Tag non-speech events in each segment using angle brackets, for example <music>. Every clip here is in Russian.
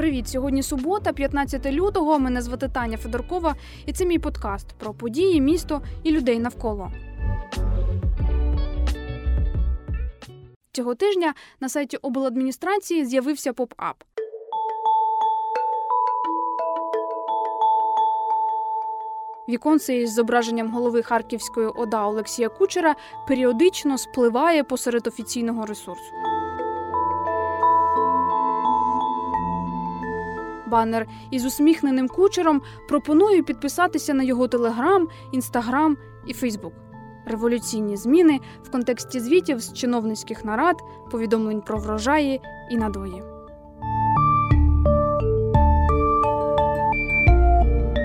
Привіт! Сьогодні субота, 15 лютого. Мене звати Таня Федоркова, і це мій подкаст про події, місто і людей навколо. Цього тижня на сайті обладміністрації з'явився поп-ап. Віконце із зображенням голови Харківської ОДА Олексія Кучера періодично спливає посеред офіційного ресурсу. Банер із усміхненим кучером пропоную підписатися на його телеграм, інстаграм і Фейсбук. Революційні зміни в контексті звітів з чиновницьких нарад, повідомлень про врожаї і надої.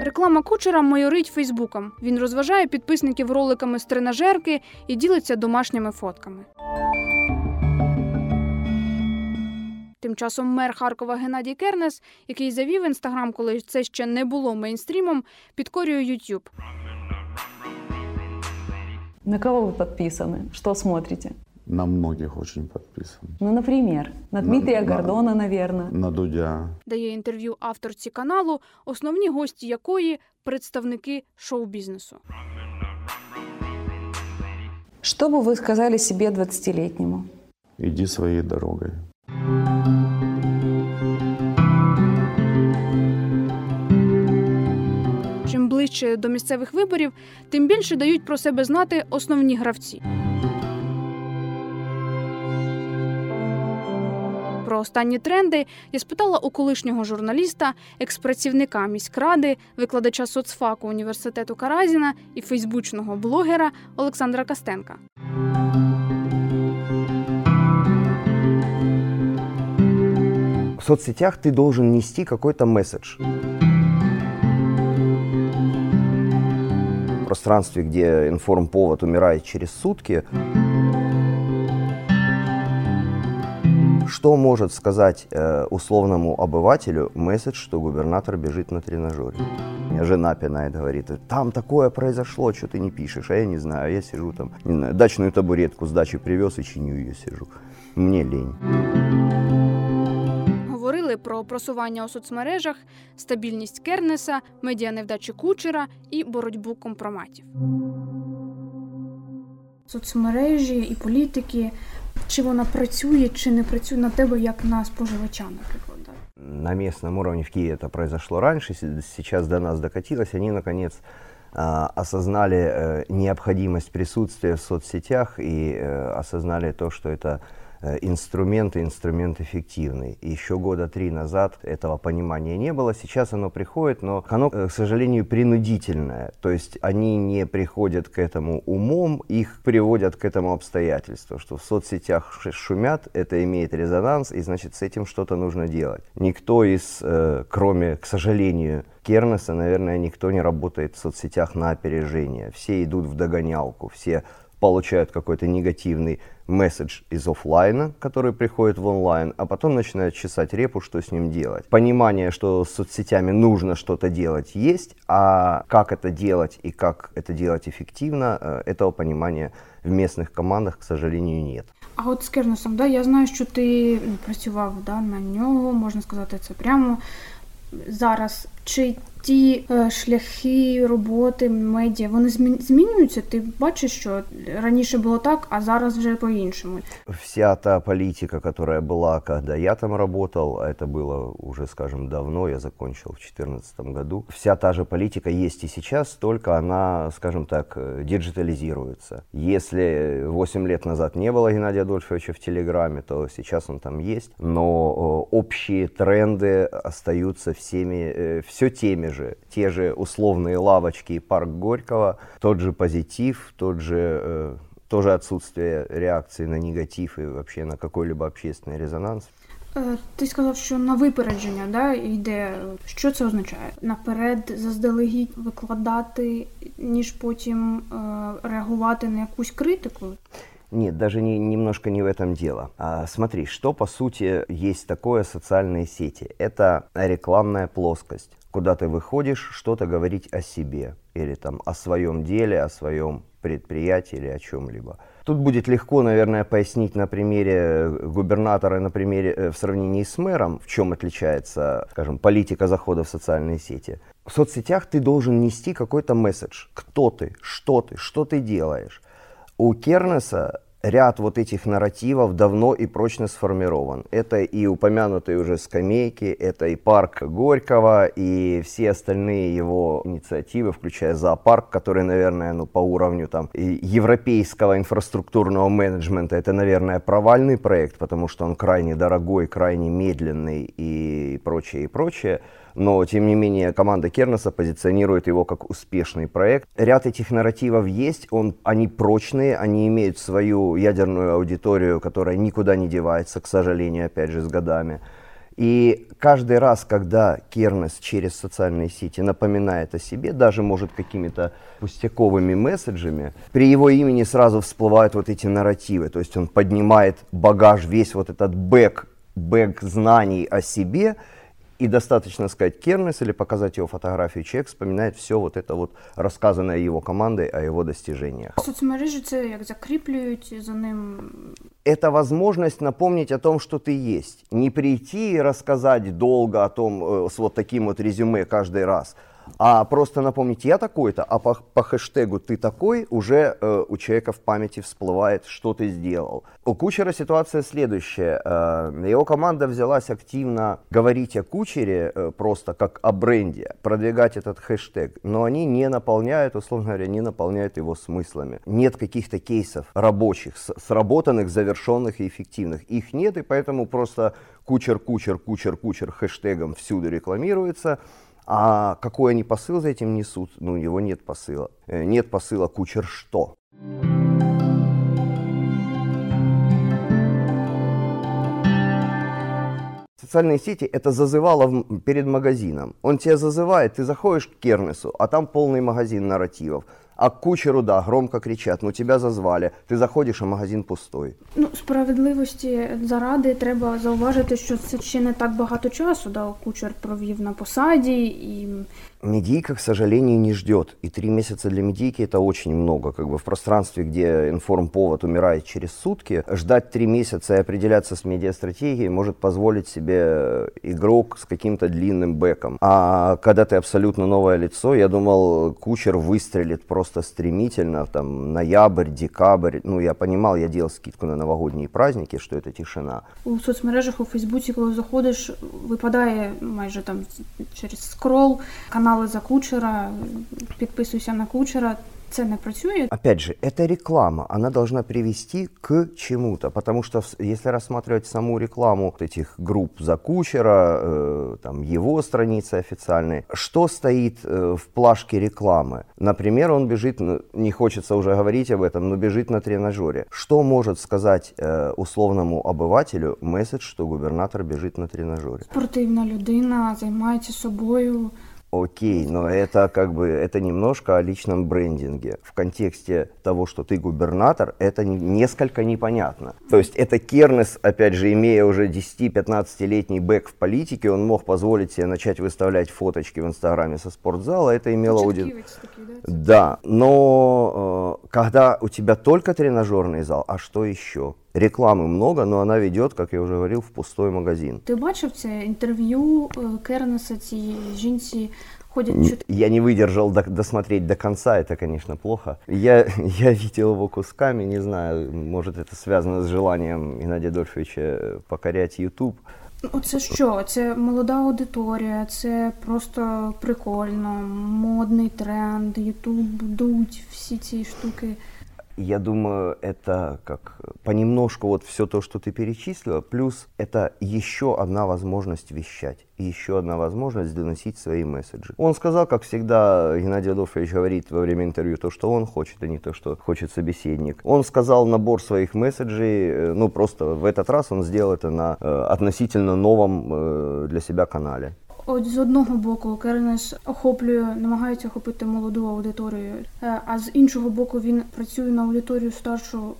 Реклама кучера майорить Фейсбуком. Він розважає підписників роликами з тренажерки і ділиться домашніми фотками. Тим часом мер Харкова Геннадій Кернес, який завів інстаграм, коли це ще не було мейнстрімом, підкорює Ютуб. На кого вы подписаны? Что смотрите? На многих очень подписан. Ну, например, на На- Дмитрия на- Гордона, наверное. На Дудя. Дає інтерв'ю авторці каналу, основні гості якої представники шоу-бізнесу. Что бы вы сказали себе 20-летнему? Иди своей дорогой. Ближче до місцевих виборів, тим більше дають про себе знати основні гравці. Про останні тренди я спитала у колишнього журналіста, експрацівника міськради, викладача соцфаку університету Каразіна і фейсбучного блогера Олександра Костенка. В соцсетях ты должен нести какой-то месседж. Пространстве, где информповод умирает через сутки, что может сказать э, условному обывателю месседж, что губернатор бежит на тренажере? Жена пинает, говорит, там такое произошло, что ты не пишешь, а я не знаю, я сижу там, не знаю, дачную табуретку с дачи привез и чиню ее сижу. Мне лень. Говорили про просування у соцмережах, стабільність Кернеса, медіаневдачі кучера і боротьбу компроматів. Соцмережі і політики, чи вона працює, чи не працює на тебе як на споживача, наприклад. да? на местном уровне в Киеве это произошло раньше, се- сейчас до нас докатилось, они наконец а, осознали э, необходимость присутствия в соцсетях и э, осознали то, что это э, инструмент, и инструмент эффективный. Еще года три назад этого понимания не было, сейчас оно приходит, но оно, э, к сожалению, принудительное. То есть они не приходят к этому умом, их приводят к этому обстоятельству, что в соцсетях шумят, это имеет резонанс, и значит с этим что-то нужно делать. Никто из, э, кроме, к сожалению, Кернеса, наверное, никто не работает в соцсетях на опережение. Все идут в догонялку, все получают какой-то негативный месседж из оффлайна, который приходит в онлайн, а потом начинают чесать репу, что с ним делать. Понимание, что с соцсетями нужно что-то делать, есть, а как это делать и как это делать эффективно, э, этого понимания в местных командах, к сожалению, нет. А от з Кернесом, да, я знаю, ти ну, працював да, на нього, можна сказати це прямо зараз Чи ті е, шляхи роботи медіа вони змін- змінюються? Ти бачиш, що раніше було так, а зараз вже по-іншому. Вся та политика, которая была, когда я там работал, а это было уже, скажем, давно, я закончил в 2014 году, вся та же политика есть и сейчас, только она, скажем так, э, диджитализируется. Если 8 лет назад не было Геннадия Адольфовича в Телеграме, то сейчас он там есть, но э, общие тренды остаются всеми, все теми же, те же условные лавочки и парк Горького, тот же позитив, тот же э, тоже отсутствие реакции на негатив и вообще на какой-либо общественный резонанс. Е, Ти сказав, що на випередження да, йде. Що це означає? Наперед заздалегідь викладати, ніж потім е, реагувати на якусь критику. Нет, даже не, немножко не в этом дело. А, смотри, что по сути есть такое социальные сети? Это рекламная плоскость, куда ты выходишь что-то говорить о себе или там о своем деле, о своем предприятии или о чем-либо. Тут будет легко, наверное, пояснить на примере губернатора, на примере э, в сравнении с мэром, в чем отличается, скажем, политика захода в социальные сети. В соцсетях ты должен нести какой-то месседж. Кто ты, что ты, что ты делаешь. У Кернеса ряд вот этих нарративов давно и прочно сформирован. Это и упомянутые уже скамейки, это и парк Горького, и все остальные его инициативы, включая зоопарк, который, наверное, ну, по уровню там, европейского инфраструктурного менеджмента, это, наверное, провальный проект, потому что он крайне дорогой, крайне медленный и прочее, и прочее но тем не менее команда Кернеса позиционирует его как успешный проект. Ряд этих нарративов есть, он, они прочные, они имеют свою ядерную аудиторию, которая никуда не девается, к сожалению, опять же, с годами. И каждый раз, когда Кернес через социальные сети напоминает о себе, даже может какими-то пустяковыми месседжами, при его имени сразу всплывают вот эти нарративы. То есть он поднимает багаж, весь вот этот бэк, бэк знаний о себе – и достаточно сказать Кернес или показать его фотографию, человек вспоминает все вот это вот рассказанное его командой о его достижениях. Соцмережі це як закріплюють за ним. Это возможность напомнить о том, что ты есть. Не прийти и рассказать долго о том, э, с вот таким вот резюме каждый раз, а просто напомнить, я такой-то, а по, по хэштегу «ты такой» уже э, у человека в памяти всплывает, что ты сделал. У Кучера ситуация следующая. Э, его команда взялась активно говорить о Кучере э, просто как о бренде, продвигать этот хэштег, но они не наполняют, условно говоря, не наполняют его смыслами. Нет каких-то кейсов рабочих, сработанных, завершенных и эффективных. Их нет, и поэтому просто Кучер, Кучер, Кучер, Кучер хэштегом всюду рекламируется – а какой они посыл за этим несут? Ну, у него нет посыла. Э, нет посыла кучер что. Социальные сети это зазывало перед магазином. Он тебя зазывает, ты заходишь к Кернесу, а там полный магазин нарративов. А к кучеру, да, громко кричать, ну тебя зазвали, ти заходиш, а магазин пустой. Ну, справедливості заради треба зауважити, що це ще не так багато часу. Да, Кучер провів на посаді і Медийка, к сожалению, не ждет. И три месяца для медийки это очень много. Как бы в пространстве, где информповод умирает через сутки, ждать три месяца и определяться с медиастратегией может позволить себе игрок с каким-то длинным бэком. А когда ты абсолютно новое лицо, я думал, кучер выстрелит просто стремительно, там, ноябрь, декабрь. Ну, я понимал, я делал скидку на новогодние праздники, что это тишина. У соцмережах, у Фейсбуці, коли заходиш, випадає майже там через скрол канал канали за кучера, підписуйся на кучера. Це не працює. Опять же, это реклама, она должна привести к чему-то, потому что если рассматривать саму рекламу этих групп за кучера, э, там его страницы официальные, что стоит э, в плашке рекламы? Например, он бежит, не хочется уже говорить об этом, но бежит на тренажере. Что может сказать э, условному обывателю месседж, что губернатор бежит на тренажере? Спортивна людина займається собою. Окей, но это как бы это немножко о личном брендинге. В контексте того, что ты губернатор, это несколько непонятно. То есть это Кернес, опять же, имея уже 10-15-летний бэк в политике, он мог позволить себе начать выставлять фоточки в Инстаграме со спортзала. Это имело аудиторию. Да, но э, когда у тебя только тренажерный зал, а что еще? Рекламы много, но она ведет, как я уже говорил, в пустой магазин. Ти бачив це інтерв'ю Кернеса цієї жінці? Ходят я не выдержал до, досмотреть до конца, это, конечно, плохо. Я, <laughs> я видел его кусками, не знаю, может это связано с желанием Геннадия Адольфовича покорять YouTube. Ну, це що? Це молода аудиторія, це просто прикольно, модний тренд, Ютуб дуть всі ці штуки. Я думаю, это как понемножку вот все то, что ты перечислила, плюс это еще одна возможность вещать, еще одна возможность доносить свои месседжи. Он сказал, как всегда, Геннадий Адольфович говорит во время интервью то, что он хочет, а не то, что хочет собеседник. Он сказал набор своих месседжей, э, ну просто в этот раз он сделал это на э, относительно новом э, для себя канале. От з одного боку Кернес охоплює, намагається охопити молоду аудиторію, е, а з іншого боку він працює на аудиторію старшу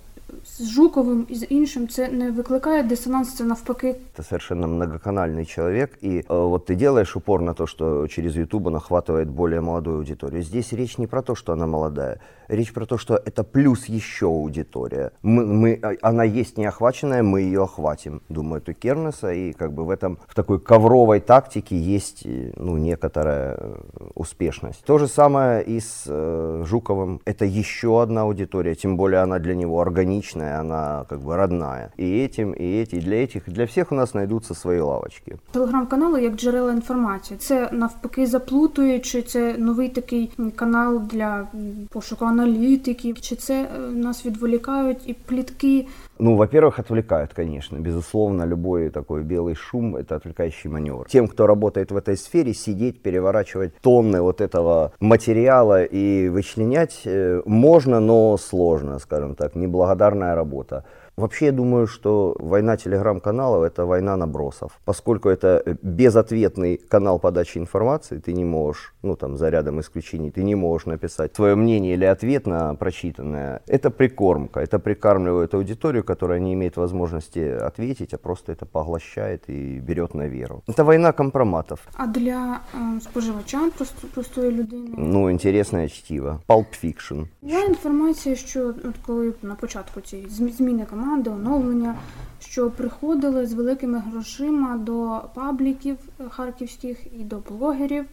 з Жуковим і з іншим це не викликає дисонанс, це навпаки. Ты совершенно многоканальный человек, и э, вот ты делаешь упор на то, что через YouTube он охватывает более молодую аудиторию. Здесь речь не про то, что она молодая, речь про то, что это плюс еще аудитория. Мы, мы, а, она есть неохваченная, мы ее охватим, думает у Кернеса, и как бы в этом, в такой ковровой тактике есть э, ну, некоторая э, успешность. То же самое и с э, Жуковым. Это еще одна аудитория, тем более она для него органичная, она как бы родная. И этим, и эти, и для этих, и для всех у нас найдутся свои лавочки. Телеграм-канали як джерела інформації. Це навпаки заплутує, чи це новий такий м, канал для м, пошуку аналітиків, чи це е, нас відволікають і плітки. Ну, во-первых, отвлекают, конечно. Безусловно, любой такой белый шум – это отвлекающий маневр. Тем, кто работает в этой сфере, сидеть, переворачивать тонны вот этого материала и вычленять э, можно, но сложно, скажем так, неблагодарная работа. Вообще, я думаю, что война телеграм-каналов – это война набросов. Поскольку это э, безответный канал подачи информации, ты не можешь, ну там за рядом исключений, ты не можешь написать свое мнение или ответ на прочитанное. Это прикормка, это прикармливает аудиторию, которая не имеет возможности ответить, а просто это поглощает и берет на веру. Это война компроматов. А для е, споживача, просто простої людини, Ну, интересное чтиво. Pulp Fiction. Є інформація, що от коли на початку цієї змі- зміни команди, оновлення, що приходили з великими грошима до пабліків е, харківських і до блогерів,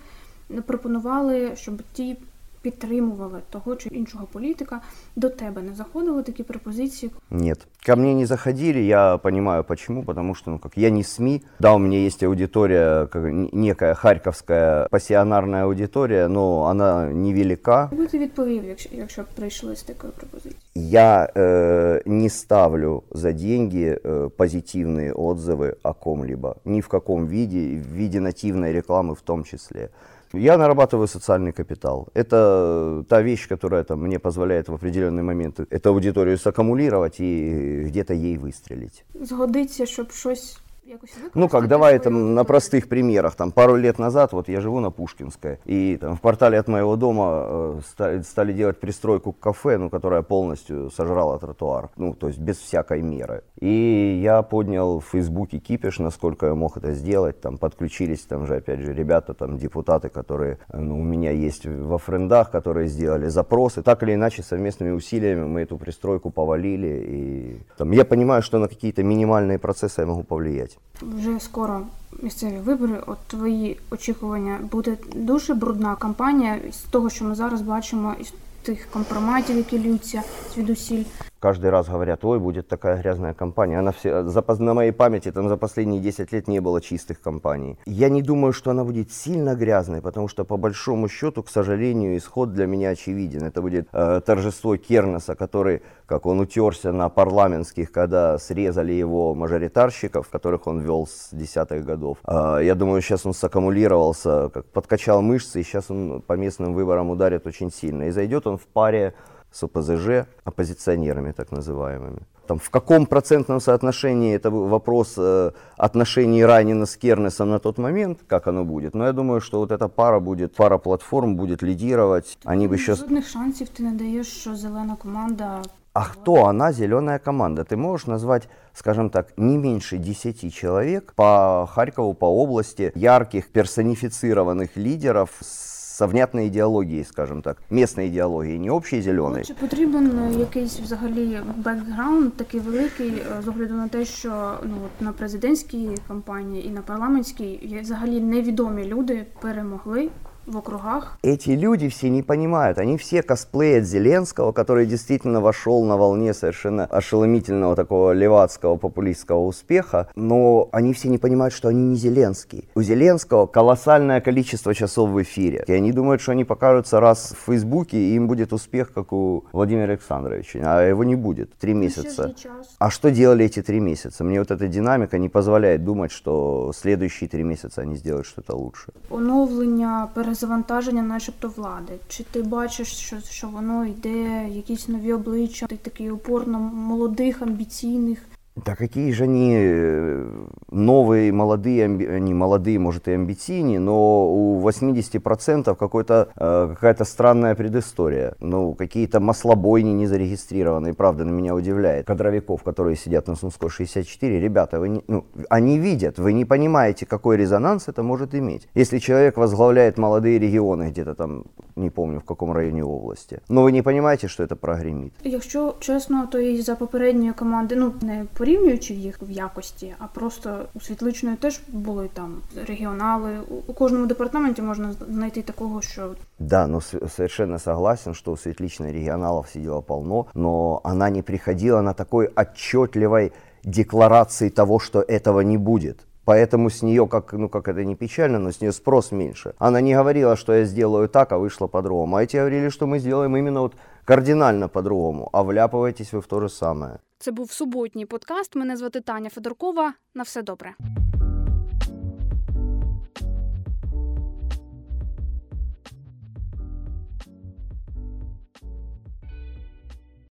е, пропонували, щоб ті підтримували того чи іншого політика. До тебе не заходили такі пропозиції. Нет. Ко мне не заходили, я понимаю почему, потому что, ну, как я не СМИ, да, у меня есть аудитория, как, н- некая харьковская пассионарная аудитория, но она невелика. Що би ти відповів, якщо, якщо б прийшли з такою пропозицією? Я э, не ставлю за деньги э, позитивные отзывы о ком-либо, ни в каком виде, и в виде нативной рекламы в том числе. Я нарабатываю социальный капитал. Это та вещь, которая там, мне позволяет в определенный момент эту аудиторию саккумулировать и где-то ей выстрелить. Згодиться, щоб щось якось використати? Ну как, давай там на простых примерах. Там пару лет назад, вот я живу на Пушкинской, и там в портале от моего дома э, ста- стали делать пристройку к кафе, ну, которая полностью сожрала тротуар, ну, то есть без всякой меры. И я поднял в Фейсбуке кипиш, насколько я мог это сделать, там подключились там же, опять же, ребята, там депутаты, которые, э, ну, у меня есть во френдах, которые сделали запросы. Так или иначе, совместными усилиями мы эту пристройку повалили, и там, я понимаю, что на какие-то минимальные процессы я могу повлиять. Вже скоро місцеві вибори. От твої очікування буде дуже брудна кампанія з того, що ми зараз бачимо, із тих компроматів, які льються звідусіль. каждый раз говорят, ой, будет такая грязная компания. Она все, за, на моей памяти там за последние 10 лет не было чистых компаний. Я не думаю, что она будет сильно грязной, потому что по большому счету, к сожалению, исход для меня очевиден. Это будет э, торжество Кернеса, который, как он утерся на парламентских, когда срезали его мажоритарщиков, которых он вел с десятых годов. Э, я думаю, сейчас он саккумулировался, как подкачал мышцы, и сейчас он по местным выборам ударит очень сильно. И зайдет он в паре с ОПЗЖ, оппозиционерами так называемыми. Там, в каком процентном соотношении это вопрос э, отношений Ранина с Кернесом на тот момент, как оно будет. Но я думаю, что вот эта пара будет, пара платформ будет лидировать. Они бы сейчас... Жодних шансів ти не даєш, що зелена команда А кто она, зеленая команда? Ты можешь назвать, скажем так, не меньше 10 человек по Харькову, по области, ярких, персонифицированных лидеров с внятной ідеології, скажем так, местной ідеології, не общей зеленої. Чи потрібен е, якийсь взагалі бекграунд такий великий е, з огляду на те, що ну на президентській кампанії і на парламентській взагалі невідомі люди перемогли в округах. Эти люди все не понимают, они все косплеят Зеленского, который действительно вошел на волне совершенно ошеломительного такого левацкого популистского успеха, но они все не понимают, что они не Зеленский. У Зеленского колоссальное количество часов в эфире, и они думают, что они покажутся раз в Фейсбуке, и им будет успех, как у Владимира Александровича, а его не будет три месяца. А что делали эти три месяца? Мне вот эта динамика не позволяет думать, что следующие три месяца они сделают что-то лучше. Оновлення, перезавантаження, начебто влади. Чи ти бачиш, що, що воно йде, якісь нові обличчя, ти такий опорно молодих, амбіційних да какие же они э, новые, молодые, они молодые, может, и амбициини, но у 80% какой-то, э, какая-то странная предыстория. Ну, какие-то маслобойни не зарегистрированные, правда, на меня удивляет. Кадровиков, которые сидят на Сумской 64, ребята, вы не, ну, они видят, вы не понимаете, какой резонанс это может иметь. Если человек возглавляет молодые регионы где-то там, не помню, в каком районе области, но вы не понимаете, что это прогремит. Якщо чесно, то і за попередньої команди, ну не порівнюючи їх в якості, а просто у світличної теж були там регіонали. У- У кожному департаменті можна знайти такого, що Да, но с- совершенно согласен, что у Светличной регионалов сидела полно, но она не приходила на такой отчетливой декларации того, что этого не будет. Поэтому с нее, как, ну как это не печально, но с нее спрос меньше. Она не говорила, что я сделаю так, а вышло по-другому. А эти говорили, что мы сделаем именно вот кардинально по-другому, а вляпываетесь вы в то же самое. це був суботній подкаст. Мене звати Таня Федоркова. На все добре.